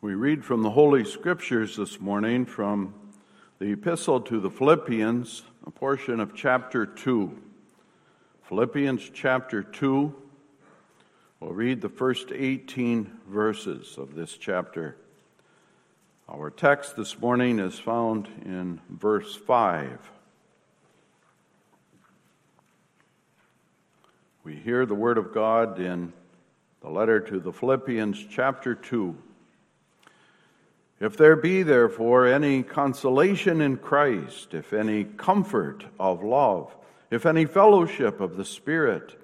We read from the Holy Scriptures this morning from the Epistle to the Philippians, a portion of chapter 2. Philippians chapter 2. We'll read the first 18 verses of this chapter. Our text this morning is found in verse 5. We hear the Word of God in the letter to the Philippians, chapter 2. If there be, therefore, any consolation in Christ, if any comfort of love, if any fellowship of the Spirit,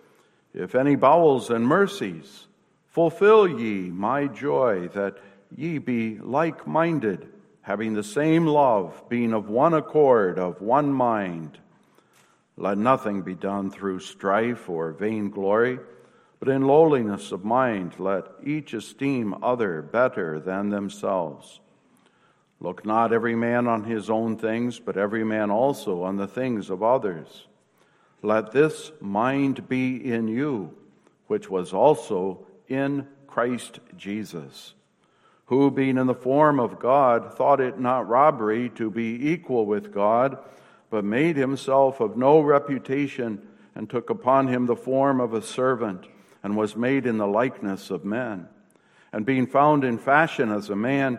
if any bowels and mercies, fulfill ye my joy, that ye be like minded, having the same love, being of one accord, of one mind. Let nothing be done through strife or vainglory, but in lowliness of mind let each esteem other better than themselves. Look not every man on his own things, but every man also on the things of others. Let this mind be in you, which was also in Christ Jesus, who, being in the form of God, thought it not robbery to be equal with God, but made himself of no reputation, and took upon him the form of a servant, and was made in the likeness of men. And being found in fashion as a man,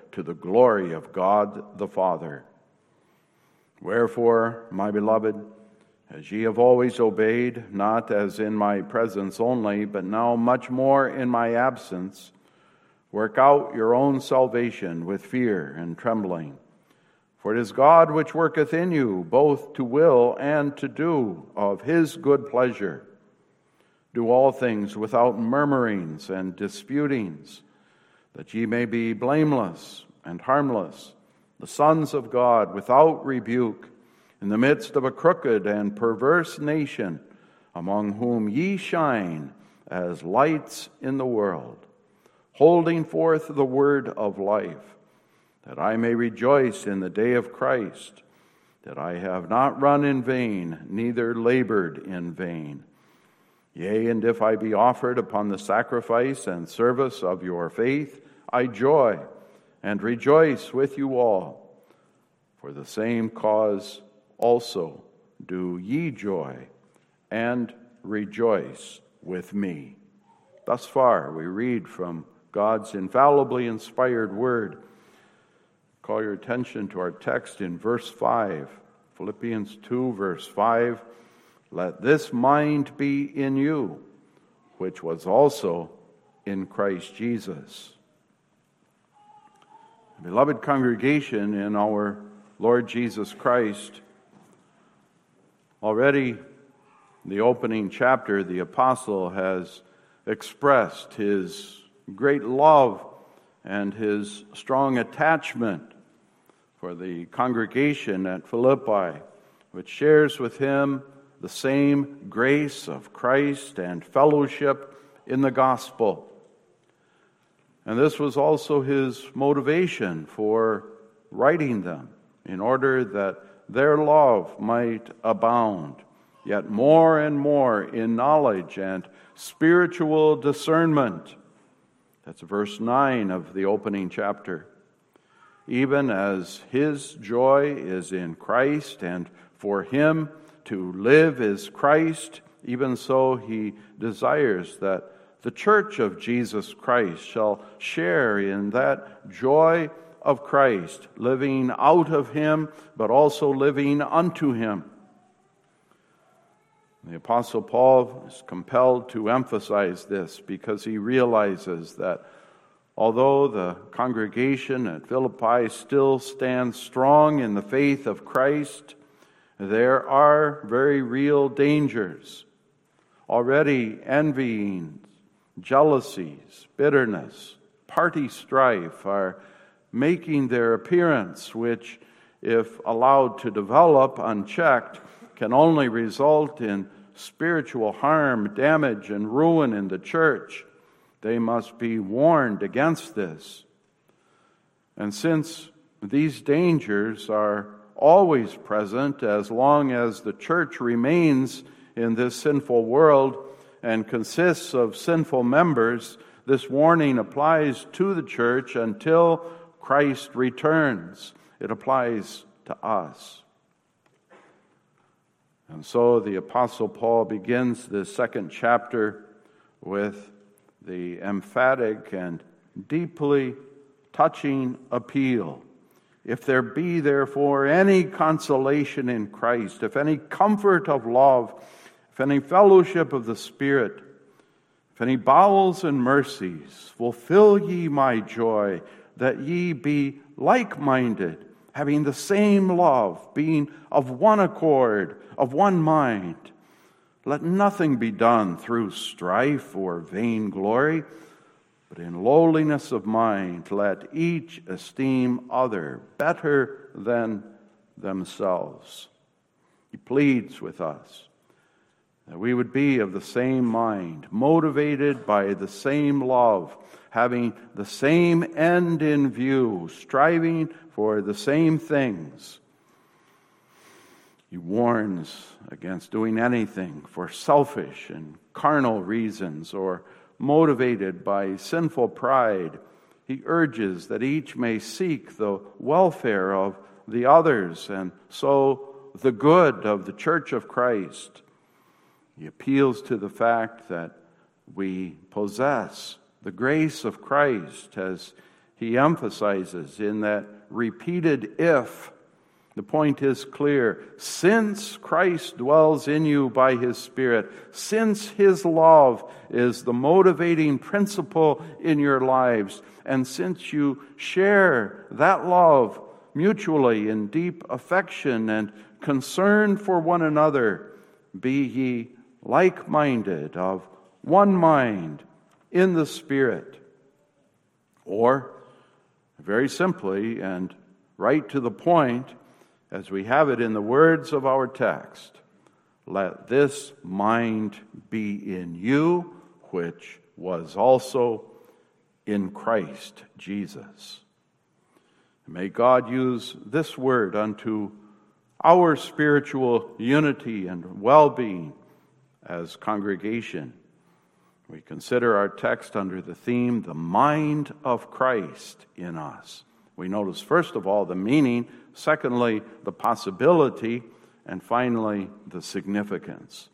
to the glory of God the Father. Wherefore, my beloved, as ye have always obeyed, not as in my presence only, but now much more in my absence, work out your own salvation with fear and trembling. For it is God which worketh in you both to will and to do of his good pleasure. Do all things without murmurings and disputings that ye may be blameless and harmless, the sons of God without rebuke, in the midst of a crooked and perverse nation, among whom ye shine as lights in the world, holding forth the word of life, that I may rejoice in the day of Christ, that I have not run in vain, neither labored in vain. Yea, and if I be offered upon the sacrifice and service of your faith, I joy and rejoice with you all. For the same cause also do ye joy and rejoice with me. Thus far, we read from God's infallibly inspired word. Call your attention to our text in verse 5, Philippians 2, verse 5. Let this mind be in you, which was also in Christ Jesus. Beloved congregation in our Lord Jesus Christ, already in the opening chapter, the apostle has expressed his great love and his strong attachment for the congregation at Philippi, which shares with him the same grace of Christ and fellowship in the gospel. And this was also his motivation for writing them, in order that their love might abound, yet more and more in knowledge and spiritual discernment. That's verse 9 of the opening chapter. Even as his joy is in Christ and for him to live is Christ, even so he desires that the church of Jesus Christ shall share in that joy of Christ, living out of him, but also living unto him. The Apostle Paul is compelled to emphasize this because he realizes that although the congregation at Philippi still stands strong in the faith of Christ, there are very real dangers. Already envyings, jealousies, bitterness, party strife are making their appearance, which, if allowed to develop unchecked, can only result in spiritual harm, damage, and ruin in the church. They must be warned against this. And since these dangers are always present as long as the church remains in this sinful world and consists of sinful members, this warning applies to the church until Christ returns. It applies to us. And so the Apostle Paul begins this second chapter with the emphatic and deeply touching appeal. If there be therefore any consolation in Christ, if any comfort of love, if any fellowship of the Spirit, if any bowels and mercies, fulfill ye my joy, that ye be like minded, having the same love, being of one accord, of one mind. Let nothing be done through strife or vainglory, but in lowliness of mind, let each esteem other better than themselves. He pleads with us that we would be of the same mind, motivated by the same love, having the same end in view, striving for the same things. He warns against doing anything for selfish and carnal reasons or motivated by sinful pride. He urges that each may seek the welfare of the others and so the good of the church of Christ. He appeals to the fact that we possess the grace of Christ as he emphasizes in that repeated if. The point is clear. Since Christ dwells in you by his Spirit, since his love is the motivating principle in your lives, and since you share that love mutually in deep affection and concern for one another, be ye like minded, of one mind in the Spirit. Or, very simply and right to the point, as we have it in the words of our text, let this mind be in you, which was also in Christ Jesus. May God use this word unto our spiritual unity and well being as congregation. We consider our text under the theme, the mind of Christ in us. We notice, first of all, the meaning, secondly, the possibility, and finally, the significance.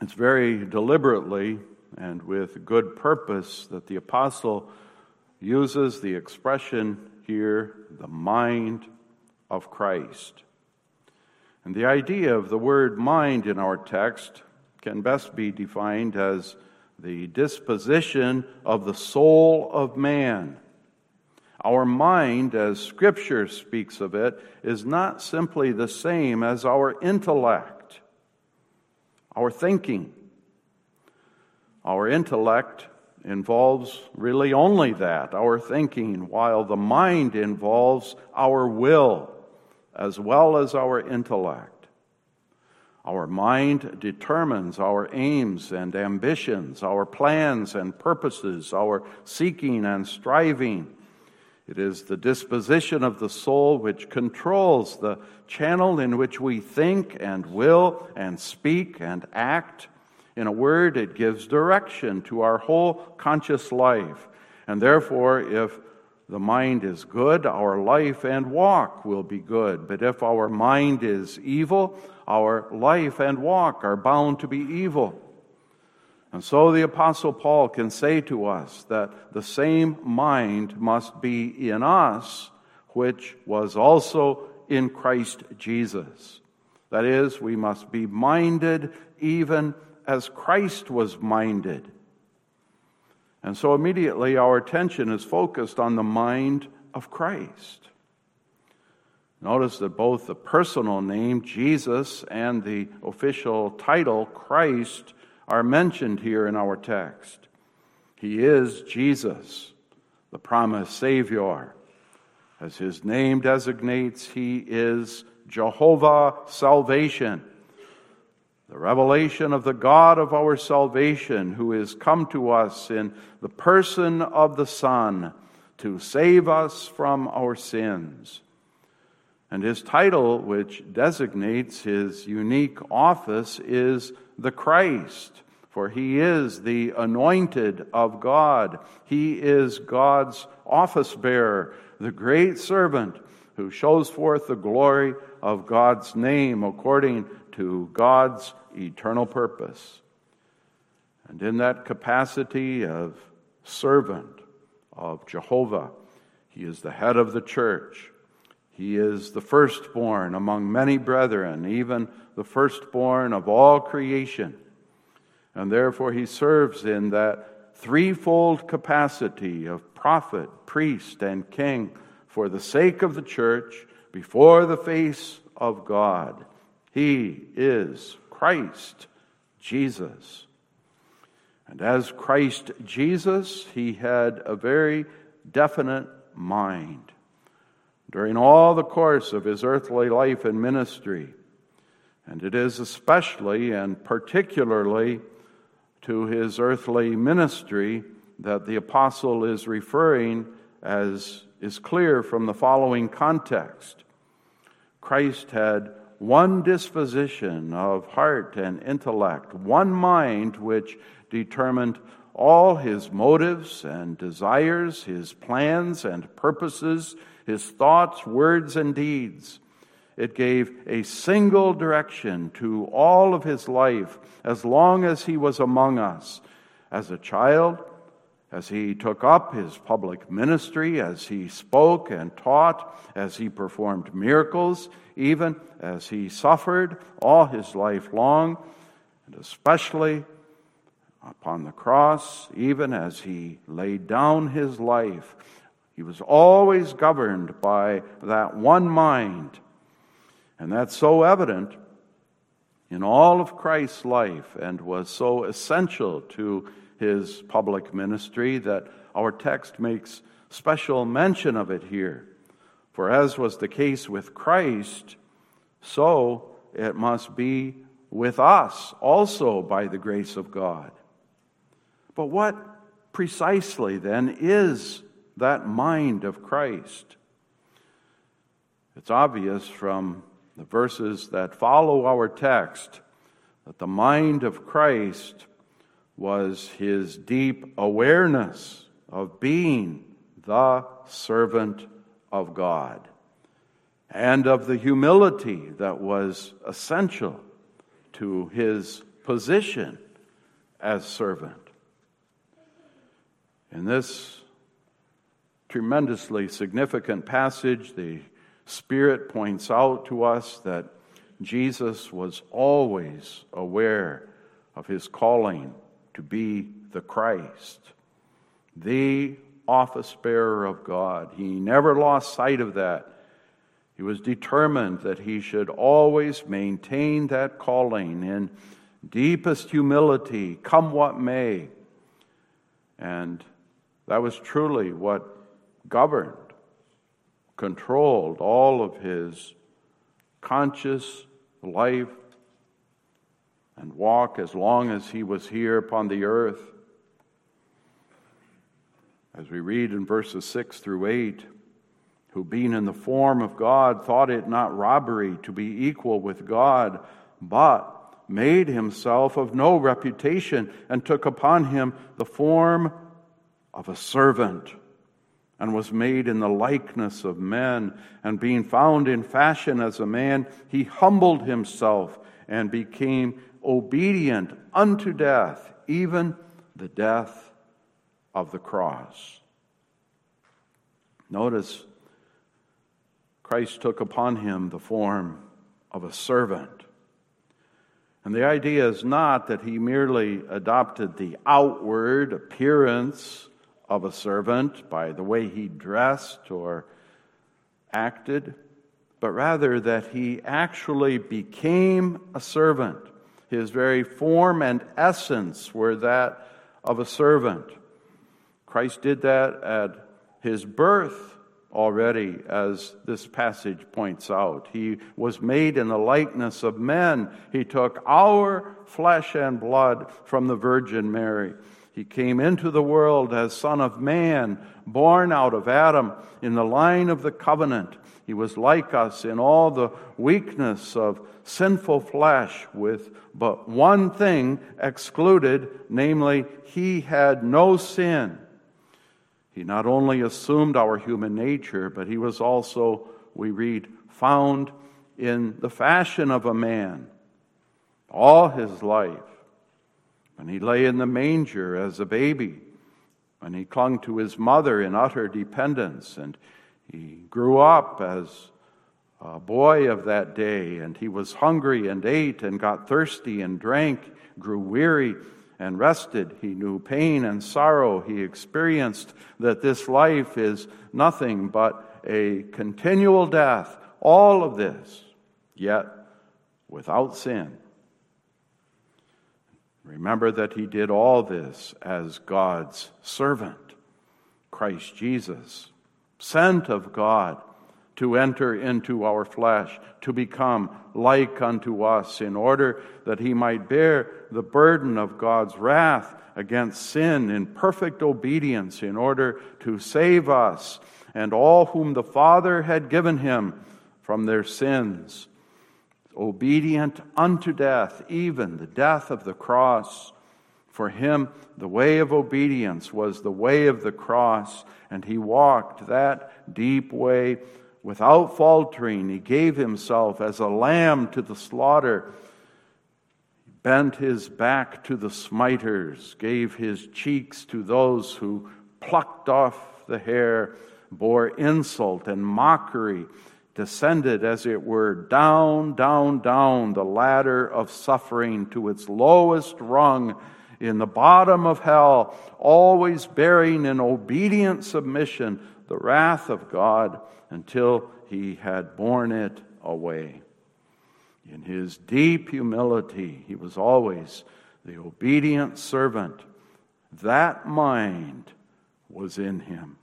It's very deliberately and with good purpose that the apostle uses the expression here, the mind of Christ. And the idea of the word mind in our text can best be defined as the disposition of the soul of man. Our mind, as Scripture speaks of it, is not simply the same as our intellect, our thinking. Our intellect involves really only that, our thinking, while the mind involves our will as well as our intellect. Our mind determines our aims and ambitions, our plans and purposes, our seeking and striving. It is the disposition of the soul which controls the channel in which we think and will and speak and act. In a word, it gives direction to our whole conscious life. And therefore, if the mind is good, our life and walk will be good. But if our mind is evil, our life and walk are bound to be evil. And so the Apostle Paul can say to us that the same mind must be in us, which was also in Christ Jesus. That is, we must be minded even as Christ was minded. And so immediately our attention is focused on the mind of Christ. Notice that both the personal name, Jesus, and the official title, Christ, are mentioned here in our text. He is Jesus, the promised Savior. As his name designates, he is Jehovah salvation, the revelation of the God of our salvation, who is come to us in the person of the Son to save us from our sins. And his title, which designates his unique office, is the Christ, for he is the anointed of God. He is God's office bearer, the great servant who shows forth the glory of God's name according to God's eternal purpose. And in that capacity of servant of Jehovah, he is the head of the church. He is the firstborn among many brethren, even the firstborn of all creation. And therefore, he serves in that threefold capacity of prophet, priest, and king for the sake of the church before the face of God. He is Christ Jesus. And as Christ Jesus, he had a very definite mind. During all the course of his earthly life and ministry, and it is especially and particularly to his earthly ministry that the apostle is referring, as is clear from the following context. Christ had one disposition of heart and intellect, one mind which determined all his motives and desires, his plans and purposes, his thoughts, words, and deeds. It gave a single direction to all of his life as long as he was among us. As a child, as he took up his public ministry, as he spoke and taught, as he performed miracles, even as he suffered all his life long, and especially upon the cross, even as he laid down his life, he was always governed by that one mind and that's so evident in all of Christ's life and was so essential to his public ministry that our text makes special mention of it here. For as was the case with Christ, so it must be with us also by the grace of God. But what precisely then is that mind of Christ? It's obvious from the verses that follow our text, that the mind of Christ was his deep awareness of being the servant of God and of the humility that was essential to his position as servant. In this tremendously significant passage, the Spirit points out to us that Jesus was always aware of his calling to be the Christ, the office bearer of God. He never lost sight of that. He was determined that he should always maintain that calling in deepest humility, come what may. And that was truly what governed controlled all of his conscious life and walk as long as he was here upon the earth. As we read in verses 6 through 8, who being in the form of God thought it not robbery to be equal with God, but made himself of no reputation and took upon him the form of a servant and was made in the likeness of men. And being found in fashion as a man, he humbled himself and became obedient unto death, even the death of the cross. Notice Christ took upon him the form of a servant. And the idea is not that he merely adopted the outward appearance of a servant by the way he dressed or acted, but rather that he actually became a servant. His very form and essence were that of a servant. Christ did that at his birth already, as this passage points out. He was made in the likeness of men. He took our flesh and blood from the Virgin Mary. He came into the world as Son of Man, born out of Adam in the line of the covenant. He was like us in all the weakness of sinful flesh, with but one thing excluded, namely, he had no sin. He not only assumed our human nature, but he was also, we read, found in the fashion of a man all his life. When he lay in the manger as a baby, when he clung to his mother in utter dependence, and he grew up as a boy of that day, and he was hungry and ate and got thirsty and drank, grew weary and rested. He knew pain and sorrow. He experienced that this life is nothing but a continual death. All of this, yet without sin. Remember that he did all this as God's servant, Christ Jesus, sent of God to enter into our flesh, to become like unto us, in order that he might bear the burden of God's wrath against sin in perfect obedience, in order to save us and all whom the Father had given him from their sins, obedient unto death, even the death of the cross. For him, the way of obedience was the way of the cross, and he walked that deep way Without faltering, he gave himself as a lamb to the slaughter, he bent his back to the smiters, gave his cheeks to those who plucked off the hair, bore insult and mockery, descended, as it were, down, down, down the ladder of suffering to its lowest rung in the bottom of hell, always bearing in obedient submission the wrath of God until he had borne it away. In his deep humility, he was always the obedient servant. That mind was in him.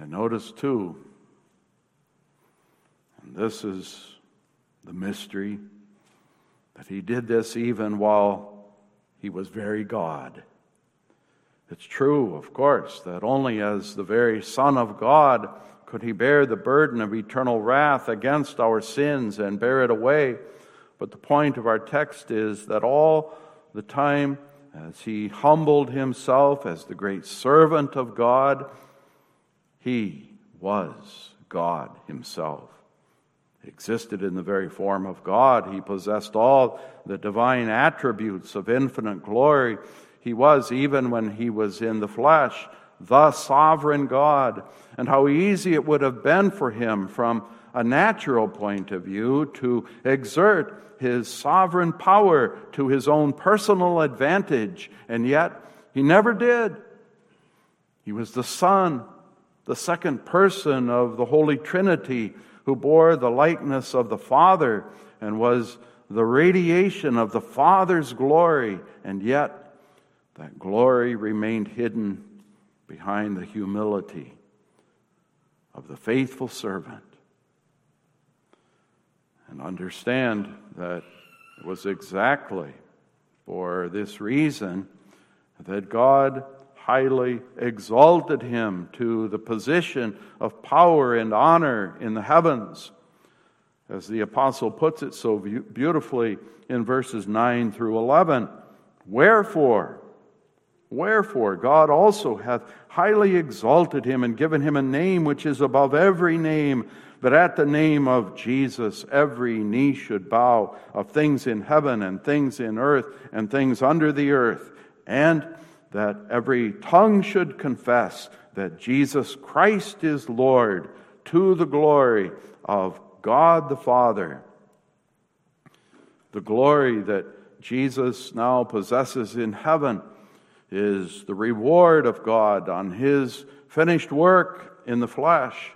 And notice, too, and this is the mystery, that he did this even while he was very God. It's true, of course, that only as the very Son of God could he bear the burden of eternal wrath against our sins and bear it away. But the point of our text is that all the time, as he humbled himself as the great servant of God, he was God himself. Existed in the very form of God. He possessed all the divine attributes of infinite glory he was, even when he was in the flesh, the sovereign God, and how easy it would have been for him from a natural point of view to exert his sovereign power to his own personal advantage, and yet he never did. He was the Son, the second person of the Holy Trinity, who bore the likeness of the Father and was the radiation of the Father's glory, and yet that glory remained hidden behind the humility of the faithful servant. And understand that it was exactly for this reason that God highly exalted him to the position of power and honor in the heavens. As the apostle puts it so beautifully in verses 9 through 11. Wherefore, Wherefore, God also hath highly exalted him and given him a name which is above every name, that at the name of Jesus every knee should bow of things in heaven and things in earth and things under the earth, and that every tongue should confess that Jesus Christ is Lord to the glory of God the Father. The glory that Jesus now possesses in heaven is the reward of God on his finished work in the flesh.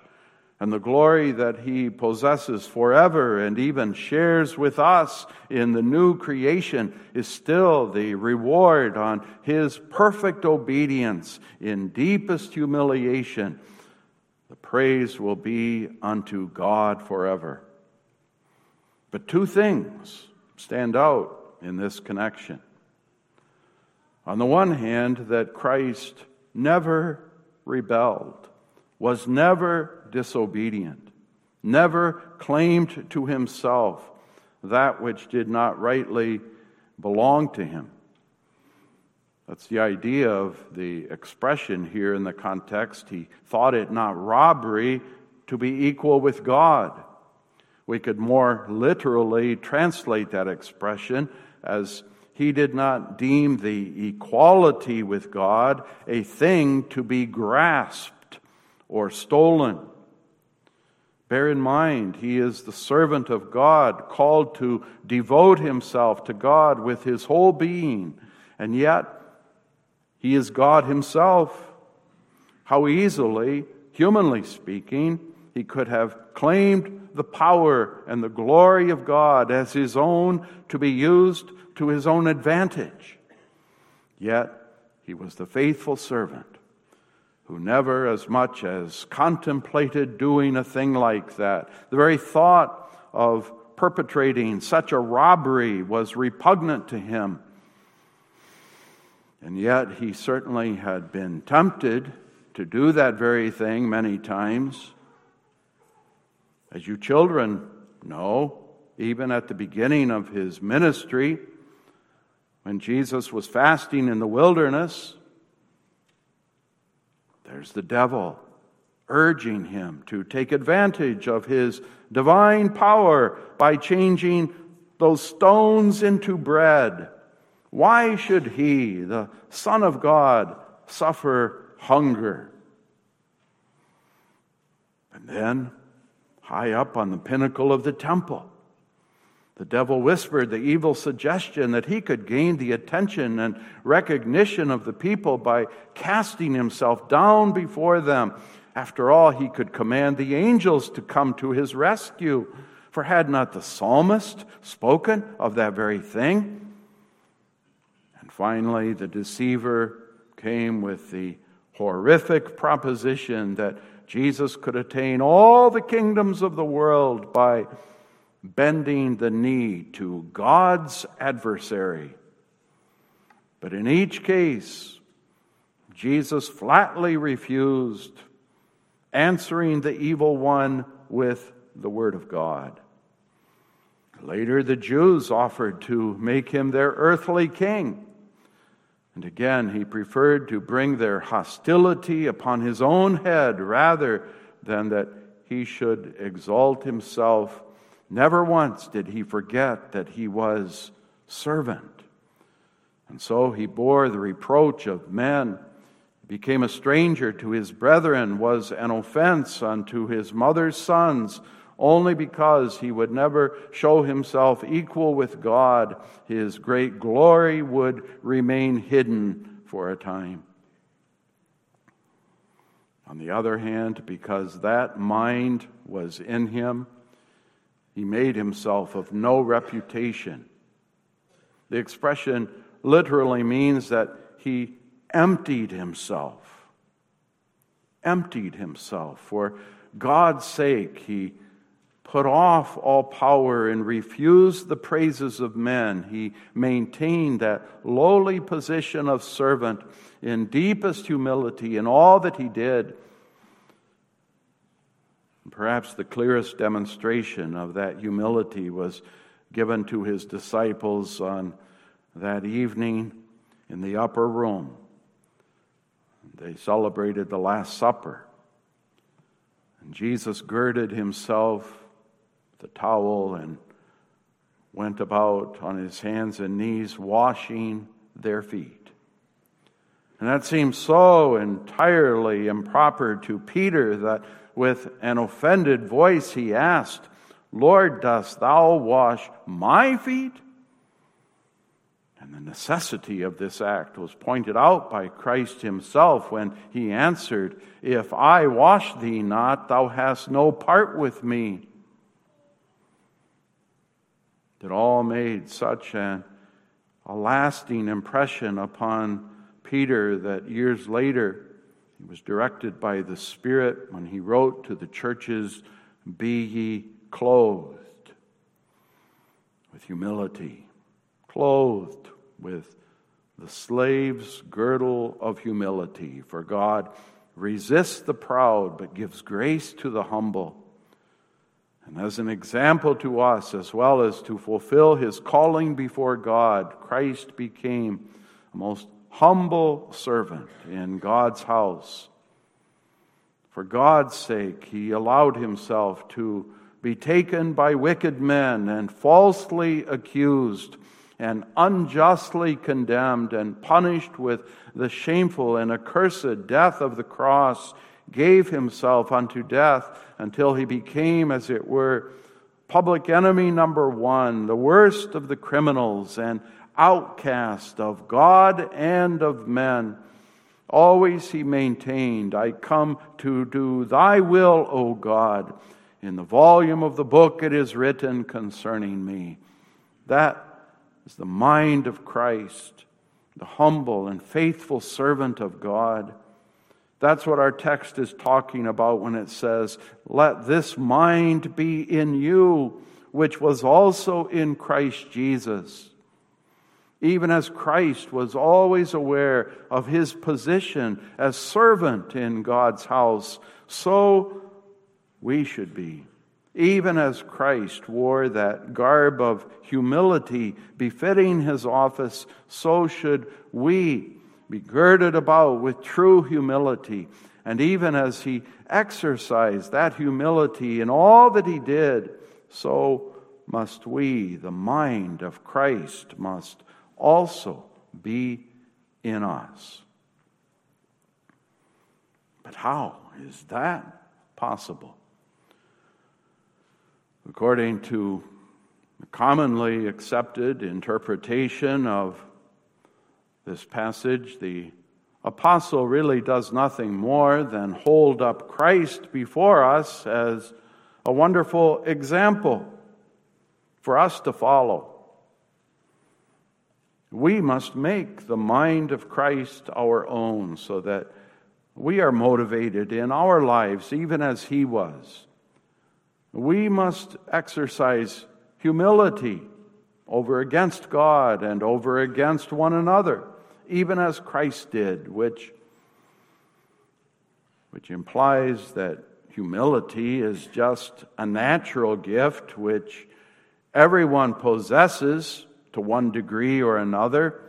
And the glory that he possesses forever and even shares with us in the new creation is still the reward on his perfect obedience in deepest humiliation. The praise will be unto God forever. But two things stand out in this connection. On the one hand, that Christ never rebelled, was never disobedient, never claimed to himself that which did not rightly belong to him. That's the idea of the expression here in the context. He thought it not robbery to be equal with God. We could more literally translate that expression as he did not deem the equality with God a thing to be grasped or stolen. Bear in mind, he is the servant of God, called to devote himself to God with his whole being, and yet he is God himself. How easily, humanly speaking, he could have claimed the power and the glory of God as his own to be used to his own advantage. Yet he was the faithful servant who never as much as contemplated doing a thing like that. The very thought of perpetrating such a robbery was repugnant to him. And yet he certainly had been tempted to do that very thing many times. As you children know, even at the beginning of his ministry, when Jesus was fasting in the wilderness, there's the devil urging him to take advantage of his divine power by changing those stones into bread. Why should he, the Son of God, suffer hunger? And then, high up on the pinnacle of the temple, the devil whispered the evil suggestion that he could gain the attention and recognition of the people by casting himself down before them. After all, he could command the angels to come to his rescue. For had not the psalmist spoken of that very thing? And finally, the deceiver came with the horrific proposition that Jesus could attain all the kingdoms of the world by bending the knee to God's adversary. But in each case, Jesus flatly refused, answering the evil one with the Word of God. Later, the Jews offered to make him their earthly king. And again, he preferred to bring their hostility upon his own head rather than that he should exalt himself Never once did he forget that he was servant. And so he bore the reproach of men, became a stranger to his brethren, was an offense unto his mother's sons, only because he would never show himself equal with God. His great glory would remain hidden for a time. On the other hand, because that mind was in him, he made himself of no reputation. The expression literally means that he emptied himself. Emptied himself. For God's sake, he put off all power and refused the praises of men. He maintained that lowly position of servant in deepest humility in all that he did. Perhaps the clearest demonstration of that humility was given to his disciples on that evening in the upper room. They celebrated the Last Supper. And Jesus girded himself with a towel and went about on his hands and knees washing their feet. And that seemed so entirely improper to Peter that with an offended voice, he asked, Lord, dost thou wash my feet? And the necessity of this act was pointed out by Christ himself when he answered, If I wash thee not, thou hast no part with me. That all made such an, a lasting impression upon Peter that years later he was directed by the Spirit when he wrote to the churches, Be ye clothed with humility, clothed with the slave's girdle of humility. For God resists the proud, but gives grace to the humble. And as an example to us, as well as to fulfill his calling before God, Christ became a most humble servant in God's house. For God's sake, he allowed himself to be taken by wicked men and falsely accused and unjustly condemned and punished with the shameful and accursed death of the cross, gave himself unto death until he became, as it were, public enemy number one, the worst of the criminals and outcast of God and of men. Always he maintained, I come to do thy will, O God. In the volume of the book it is written concerning me. That is the mind of Christ, the humble and faithful servant of God. That's what our text is talking about when it says, Let this mind be in you, which was also in Christ Jesus even as Christ was always aware of his position as servant in God's house, so we should be. Even as Christ wore that garb of humility befitting his office, so should we be girded about with true humility. And even as he exercised that humility in all that he did, so must we, the mind of Christ, must also be in us. But how is that possible? According to the commonly accepted interpretation of this passage, the apostle really does nothing more than hold up Christ before us as a wonderful example for us to follow. We must make the mind of Christ our own so that we are motivated in our lives, even as He was. We must exercise humility over against God and over against one another, even as Christ did, which, which implies that humility is just a natural gift which everyone possesses to one degree or another,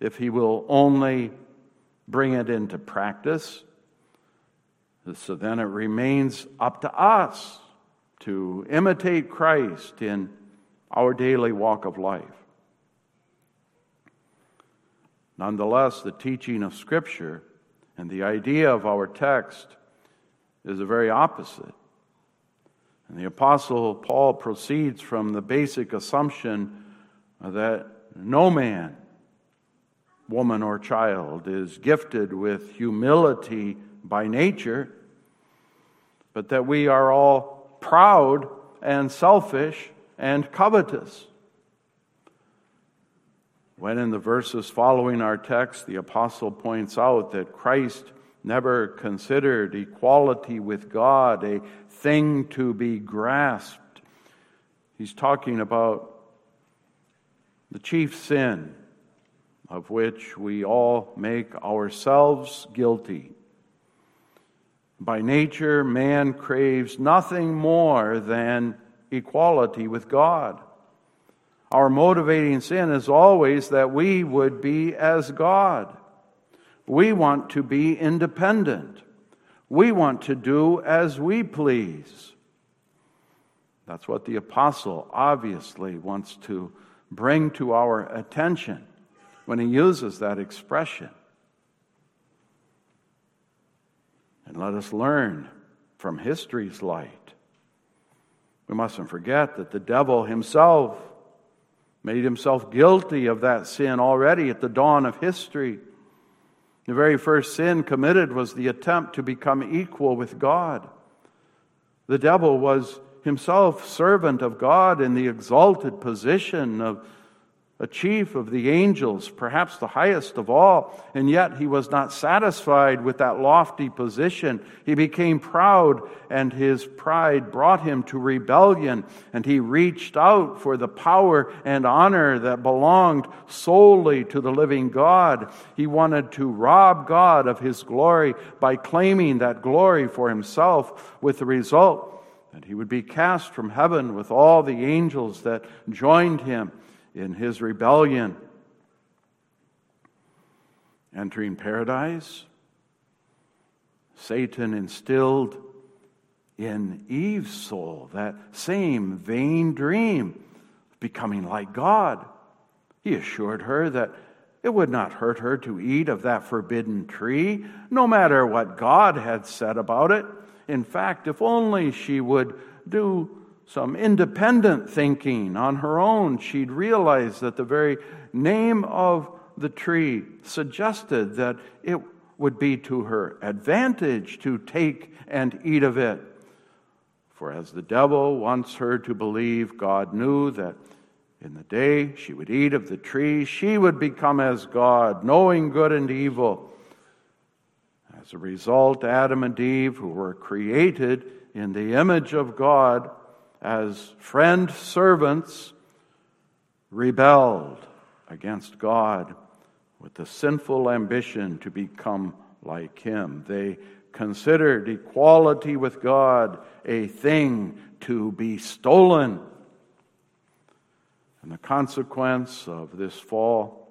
if he will only bring it into practice. So then it remains up to us to imitate Christ in our daily walk of life. Nonetheless, the teaching of Scripture and the idea of our text is the very opposite. And the Apostle Paul proceeds from the basic assumption that no man, woman, or child is gifted with humility by nature, but that we are all proud and selfish and covetous. When in the verses following our text, the apostle points out that Christ never considered equality with God a thing to be grasped. He's talking about the chief sin of which we all make ourselves guilty. By nature, man craves nothing more than equality with God. Our motivating sin is always that we would be as God. We want to be independent. We want to do as we please. That's what the apostle obviously wants to bring to our attention when he uses that expression. And let us learn from history's light. We mustn't forget that the devil himself made himself guilty of that sin already at the dawn of history. The very first sin committed was the attempt to become equal with God. The devil was himself servant of God in the exalted position of a chief of the angels, perhaps the highest of all, and yet he was not satisfied with that lofty position. He became proud, and his pride brought him to rebellion, and he reached out for the power and honor that belonged solely to the living God. He wanted to rob God of his glory by claiming that glory for himself, with the result that he would be cast from heaven with all the angels that joined him in his rebellion. Entering paradise, Satan instilled in Eve's soul that same vain dream of becoming like God. He assured her that it would not hurt her to eat of that forbidden tree, no matter what God had said about it. In fact, if only she would do some independent thinking on her own, she'd realize that the very name of the tree suggested that it would be to her advantage to take and eat of it. For as the devil wants her to believe, God knew that in the day she would eat of the tree, she would become as God, knowing good and evil. As a result, Adam and Eve, who were created in the image of God, as friend servants, rebelled against God with the sinful ambition to become like Him. They considered equality with God a thing to be stolen. And the consequence of this fall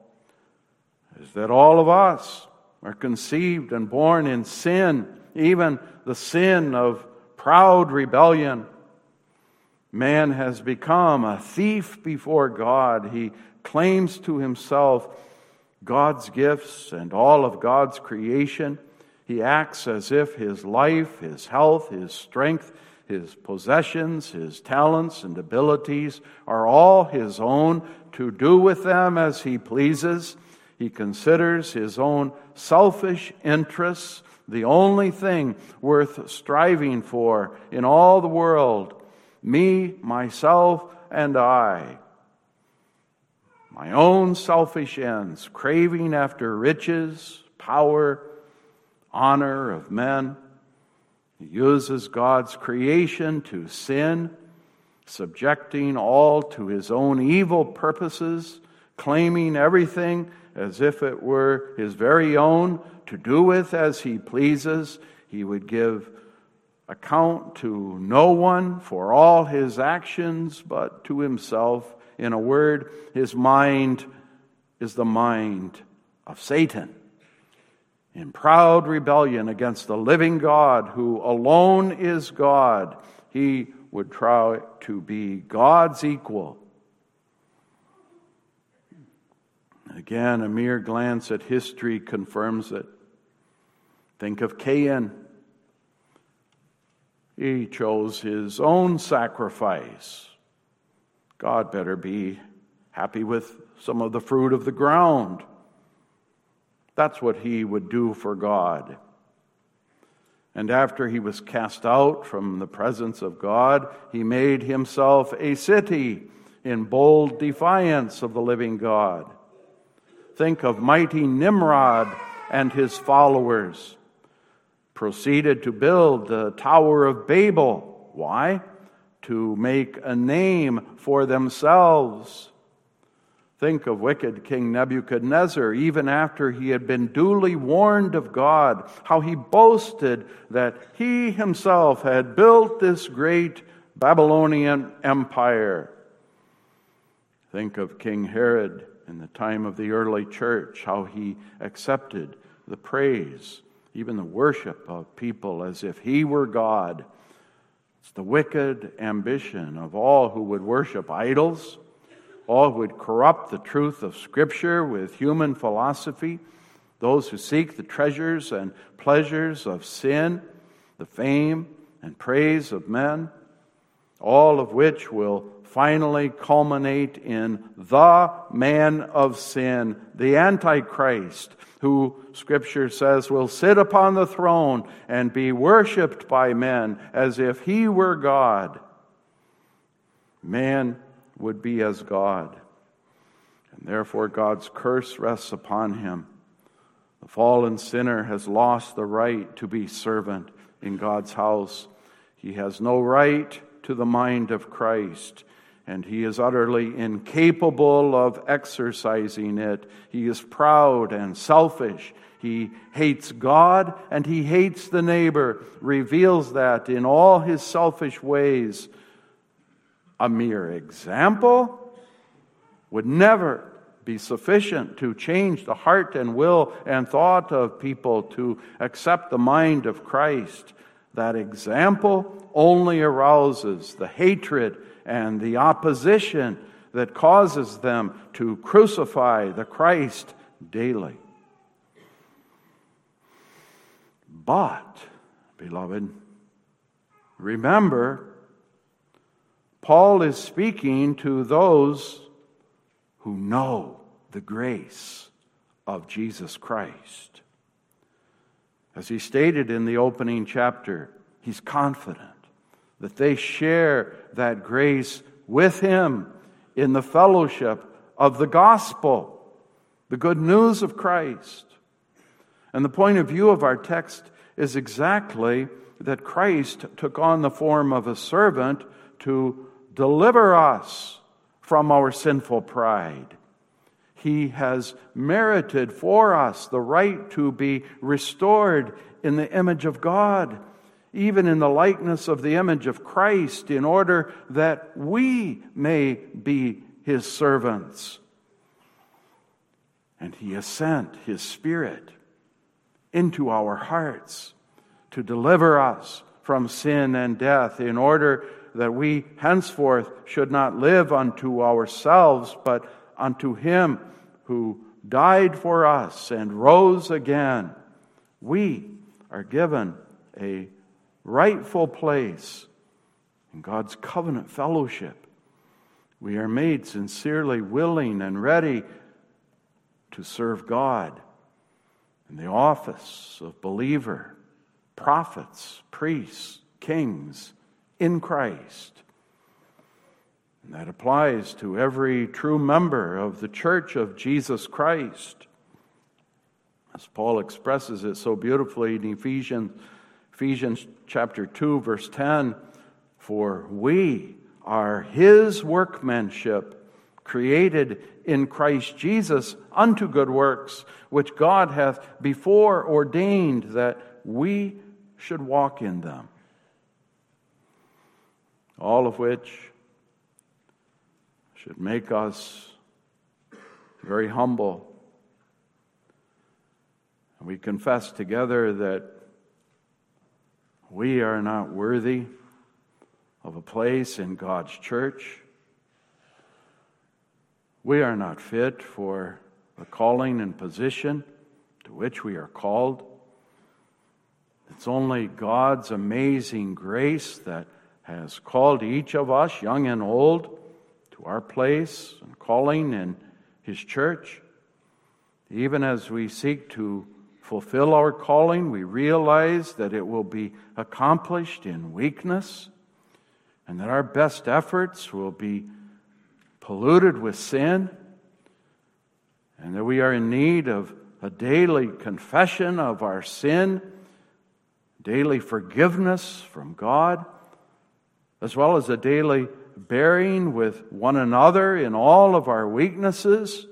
is that all of us are conceived and born in sin, even the sin of proud rebellion Man has become a thief before God. He claims to himself God's gifts and all of God's creation. He acts as if his life, his health, his strength, his possessions, his talents and abilities are all his own to do with them as he pleases. He considers his own selfish interests the only thing worth striving for in all the world me, myself, and I. My own selfish ends, craving after riches, power, honor of men. He uses God's creation to sin, subjecting all to his own evil purposes, claiming everything as if it were his very own, to do with as he pleases. He would give account to no one for all his actions but to himself. In a word, his mind is the mind of Satan. In proud rebellion against the living God, who alone is God, he would try to be God's equal. Again, a mere glance at history confirms it. Think of Cain he chose his own sacrifice. God better be happy with some of the fruit of the ground. That's what he would do for God. And after he was cast out from the presence of God, he made himself a city in bold defiance of the living God. Think of mighty Nimrod and his followers proceeded to build the Tower of Babel. Why? To make a name for themselves. Think of wicked King Nebuchadnezzar, even after he had been duly warned of God, how he boasted that he himself had built this great Babylonian empire. Think of King Herod in the time of the early church, how he accepted the praise even the worship of people as if he were God. It's the wicked ambition of all who would worship idols, all who would corrupt the truth of Scripture with human philosophy, those who seek the treasures and pleasures of sin, the fame and praise of men. all of which will finally culminate in the man of sin, the Antichrist, who Scripture says will sit upon the throne and be worshiped by men as if he were God. Man would be as God, and therefore God's curse rests upon him. The fallen sinner has lost the right to be servant in God's house. He has no right to the mind of Christ and he is utterly incapable of exercising it. He is proud and selfish. He hates God and he hates the neighbor, reveals that in all his selfish ways. A mere example would never be sufficient to change the heart and will and thought of people to accept the mind of Christ. That example only arouses the hatred and the opposition that causes them to crucify the Christ daily. But, beloved, remember, Paul is speaking to those who know the grace of Jesus Christ. As he stated in the opening chapter, he's confident that they share that grace with Him in the fellowship of the gospel, the good news of Christ. And the point of view of our text is exactly that Christ took on the form of a servant to deliver us from our sinful pride. He has merited for us the right to be restored in the image of God even in the likeness of the image of Christ, in order that we may be his servants. And he has sent his Spirit into our hearts to deliver us from sin and death, in order that we henceforth should not live unto ourselves, but unto him who died for us and rose again. We are given a rightful place in God's covenant fellowship. We are made sincerely willing and ready to serve God in the office of believer, prophets, priests, kings in Christ. And that applies to every true member of the church of Jesus Christ. As Paul expresses it so beautifully in Ephesians Ephesians chapter 2, verse 10 For we are his workmanship, created in Christ Jesus unto good works, which God hath before ordained that we should walk in them. All of which should make us very humble. And We confess together that we are not worthy of a place in God's church. We are not fit for the calling and position to which we are called. It's only God's amazing grace that has called each of us, young and old, to our place and calling in His church. Even as we seek to fulfill our calling, we realize that it will be accomplished in weakness and that our best efforts will be polluted with sin and that we are in need of a daily confession of our sin, daily forgiveness from God, as well as a daily bearing with one another in all of our weaknesses.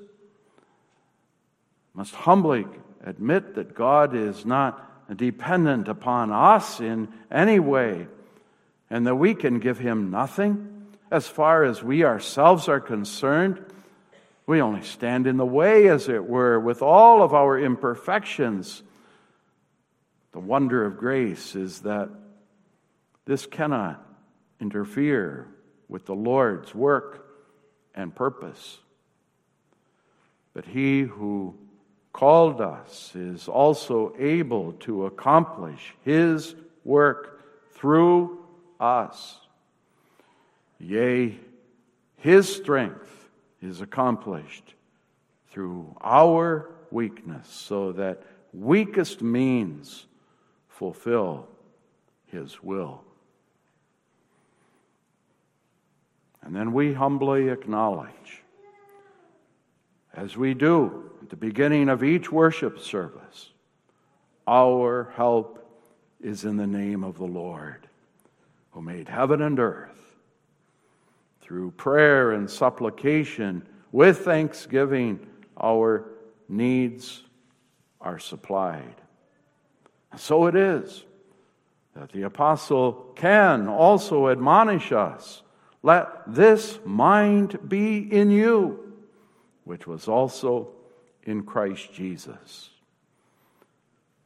Must humbly admit that God is not dependent upon us in any way and that we can give him nothing as far as we ourselves are concerned. We only stand in the way, as it were, with all of our imperfections. The wonder of grace is that this cannot interfere with the Lord's work and purpose. But he who called us is also able to accomplish his work through us. Yea, his strength is accomplished through our weakness, so that weakest means fulfill his will. And then we humbly acknowledge, as we do at the beginning of each worship service, our help is in the name of the Lord, who made heaven and earth. Through prayer and supplication, with thanksgiving, our needs are supplied. So it is that the apostle can also admonish us let this mind be in you, which was also in Christ Jesus.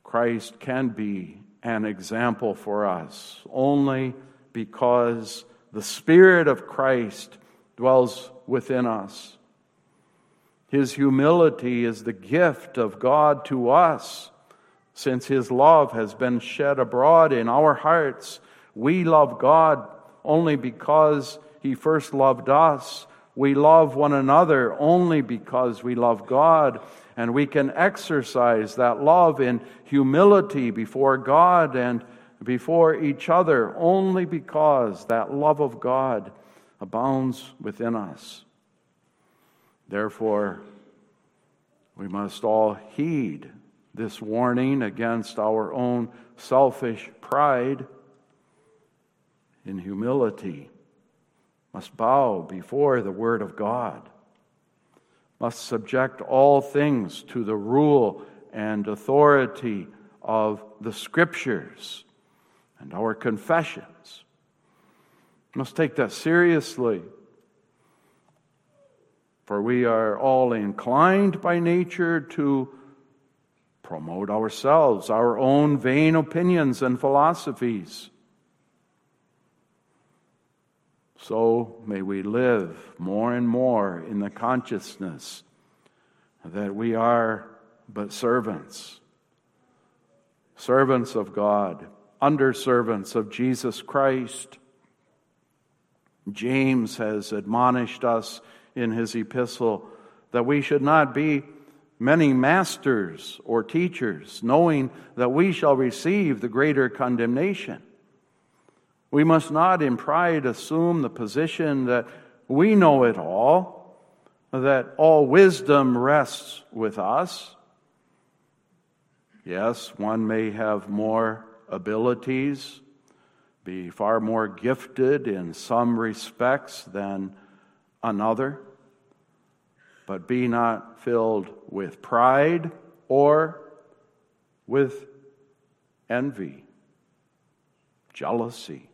Christ can be an example for us only because the Spirit of Christ dwells within us. His humility is the gift of God to us. Since His love has been shed abroad in our hearts, we love God only because He first loved us. We love one another only because we love God. And we can exercise that love in humility before God and before each other only because that love of God abounds within us. Therefore, we must all heed this warning against our own selfish pride in humility, must bow before the Word of God, must subject all things to the rule and authority of the Scriptures and our confessions. Must take that seriously for we are all inclined by nature to promote ourselves, our own vain opinions and philosophies. So may we live more and more in the consciousness that we are but servants, servants of God, under servants of Jesus Christ. James has admonished us in his epistle that we should not be many masters or teachers, knowing that we shall receive the greater condemnation. We must not in pride assume the position that we know it all, that all wisdom rests with us. Yes, one may have more abilities, be far more gifted in some respects than another, but be not filled with pride or with envy, jealousy.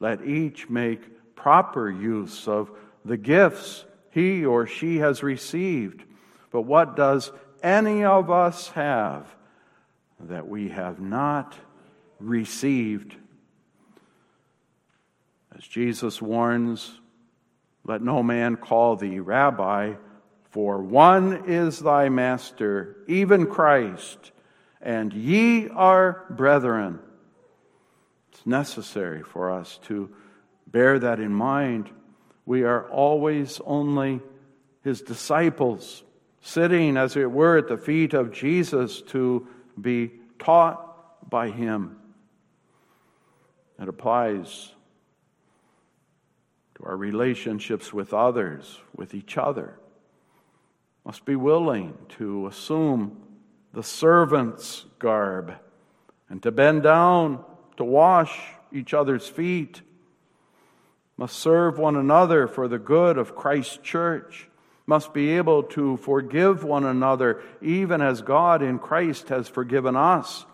Let each make proper use of the gifts he or she has received. But what does any of us have that we have not received? As Jesus warns let no man call thee rabbi, for one is thy master, even Christ, and ye are brethren. It's necessary for us to bear that in mind. We are always only his disciples, sitting, as it were, at the feet of Jesus to be taught by him. It applies to our relationships with others, with each other. Must be willing to assume the servant's garb and to bend down to wash each other's feet. Must serve one another for the good of Christ's church. Must be able to forgive one another even as God in Christ has forgiven us.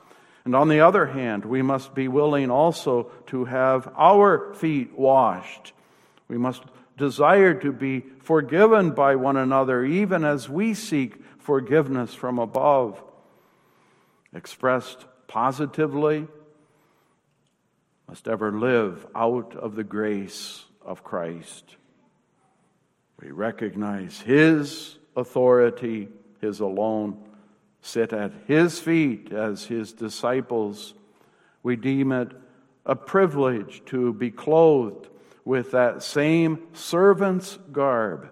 And on the other hand, we must be willing also to have our feet washed we must desire to be forgiven by one another, even as we seek forgiveness from above. Expressed positively, must ever live out of the grace of Christ. We recognize His authority, His alone, sit at His feet as His disciples. We deem it a privilege to be clothed with that same servant's garb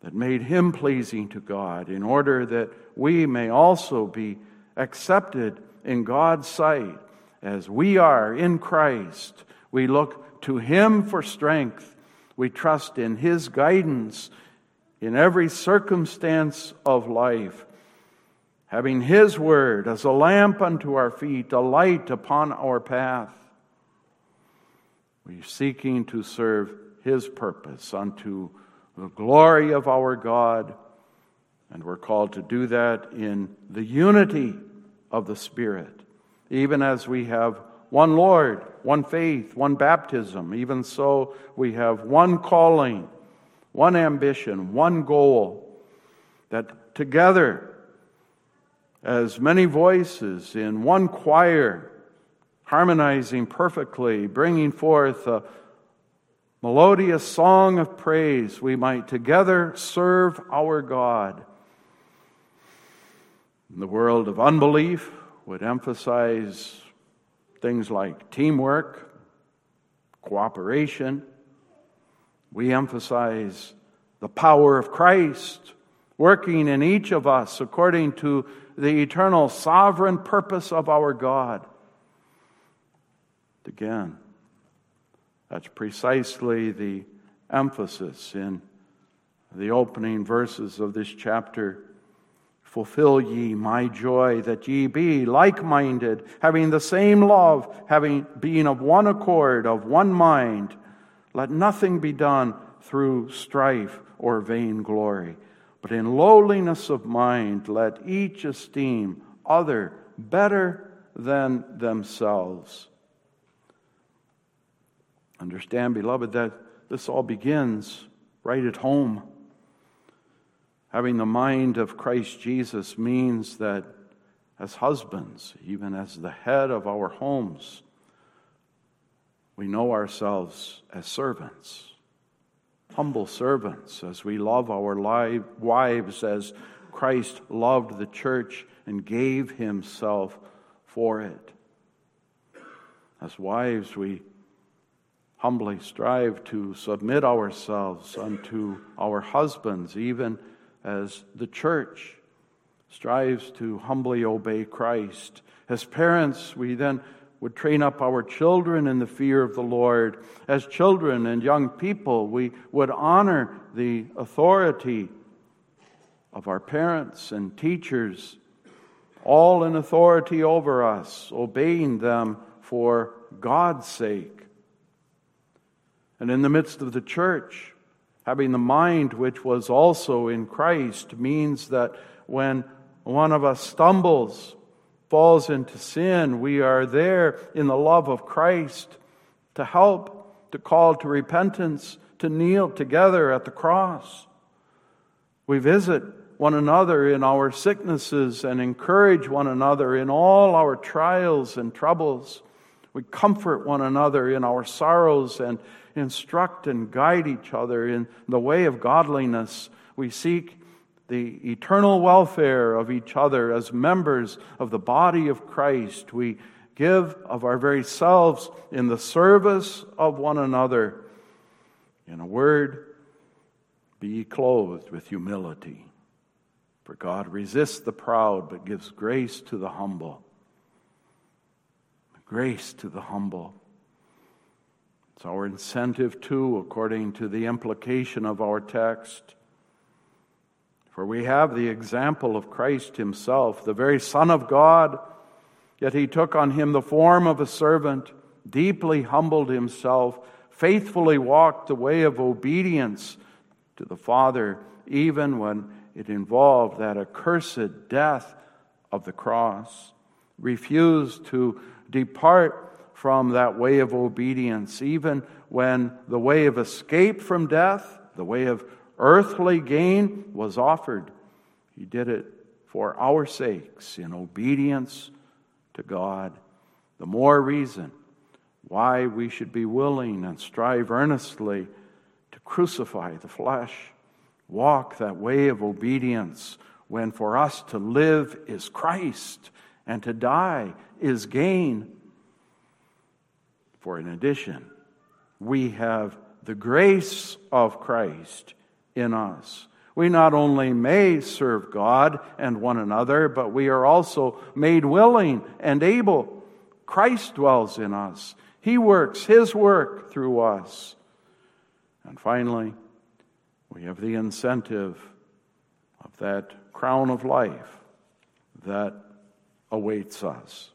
that made him pleasing to God, in order that we may also be accepted in God's sight as we are in Christ. We look to him for strength. We trust in his guidance in every circumstance of life, having his word as a lamp unto our feet, a light upon our path. We're seeking to serve his purpose unto the glory of our God. And we're called to do that in the unity of the Spirit. Even as we have one Lord, one faith, one baptism, even so we have one calling, one ambition, one goal, that together, as many voices in one choir, harmonizing perfectly, bringing forth a melodious song of praise, we might together serve our God. In the world of unbelief, would emphasize things like teamwork, cooperation. We emphasize the power of Christ working in each of us according to the eternal sovereign purpose of our God. Again, that's precisely the emphasis in the opening verses of this chapter. Fulfill ye my joy that ye be like minded, having the same love, having being of one accord, of one mind. Let nothing be done through strife or vain glory, but in lowliness of mind let each esteem other better than themselves. Understand, beloved, that this all begins right at home. Having the mind of Christ Jesus means that as husbands, even as the head of our homes, we know ourselves as servants, humble servants, as we love our wives as Christ loved the church and gave himself for it. As wives, we humbly strive to submit ourselves unto our husbands, even as the church strives to humbly obey Christ. As parents, we then would train up our children in the fear of the Lord. As children and young people, we would honor the authority of our parents and teachers, all in authority over us, obeying them for God's sake. And in the midst of the church, having the mind which was also in Christ means that when one of us stumbles, falls into sin, we are there in the love of Christ to help, to call to repentance, to kneel together at the cross. We visit one another in our sicknesses and encourage one another in all our trials and troubles. We comfort one another in our sorrows and instruct and guide each other in the way of godliness. We seek the eternal welfare of each other as members of the body of Christ. We give of our very selves in the service of one another. In a word, be ye clothed with humility. For God resists the proud, but gives grace to the humble. Grace to the humble. It's our incentive, too, according to the implication of our text. For we have the example of Christ Himself, the very Son of God, yet He took on Him the form of a servant, deeply humbled Himself, faithfully walked the way of obedience to the Father, even when it involved that accursed death of the cross, refused to depart from that way of obedience, even when the way of escape from death, the way of earthly gain, was offered. He did it for our sakes in obedience to God. The more reason why we should be willing and strive earnestly to crucify the flesh, walk that way of obedience, when for us to live is Christ and to die is gain. For in addition, we have the grace of Christ in us. We not only may serve God and one another, but we are also made willing and able. Christ dwells in us. He works His work through us. And finally, we have the incentive of that crown of life that awaits us.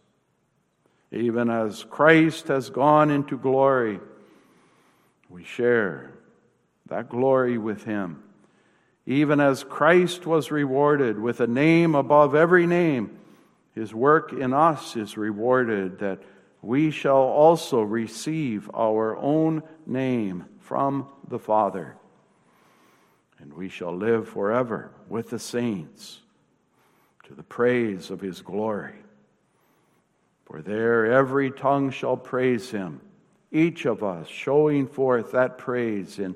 Even as Christ has gone into glory, we share that glory with him. Even as Christ was rewarded with a name above every name, his work in us is rewarded that we shall also receive our own name from the Father. And we shall live forever with the saints to the praise of his glory. For there every tongue shall praise him, each of us showing forth that praise in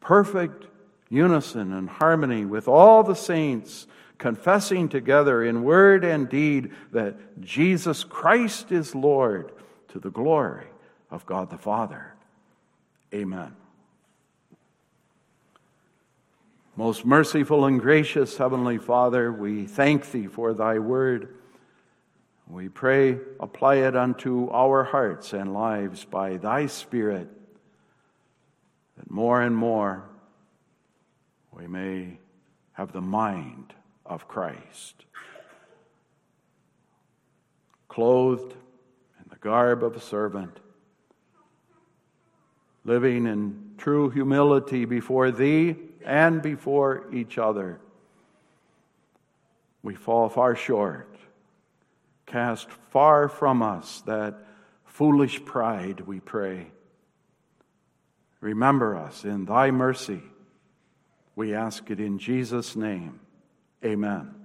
perfect unison and harmony with all the saints, confessing together in word and deed that Jesus Christ is Lord to the glory of God the Father. Amen. Most merciful and gracious Heavenly Father, we thank Thee for Thy word. We pray, apply it unto our hearts and lives by Thy Spirit, that more and more we may have the mind of Christ. Clothed in the garb of a servant, living in true humility before Thee and before each other. We fall far short. Cast far from us that foolish pride, we pray. Remember us in thy mercy. We ask it in Jesus' name. Amen.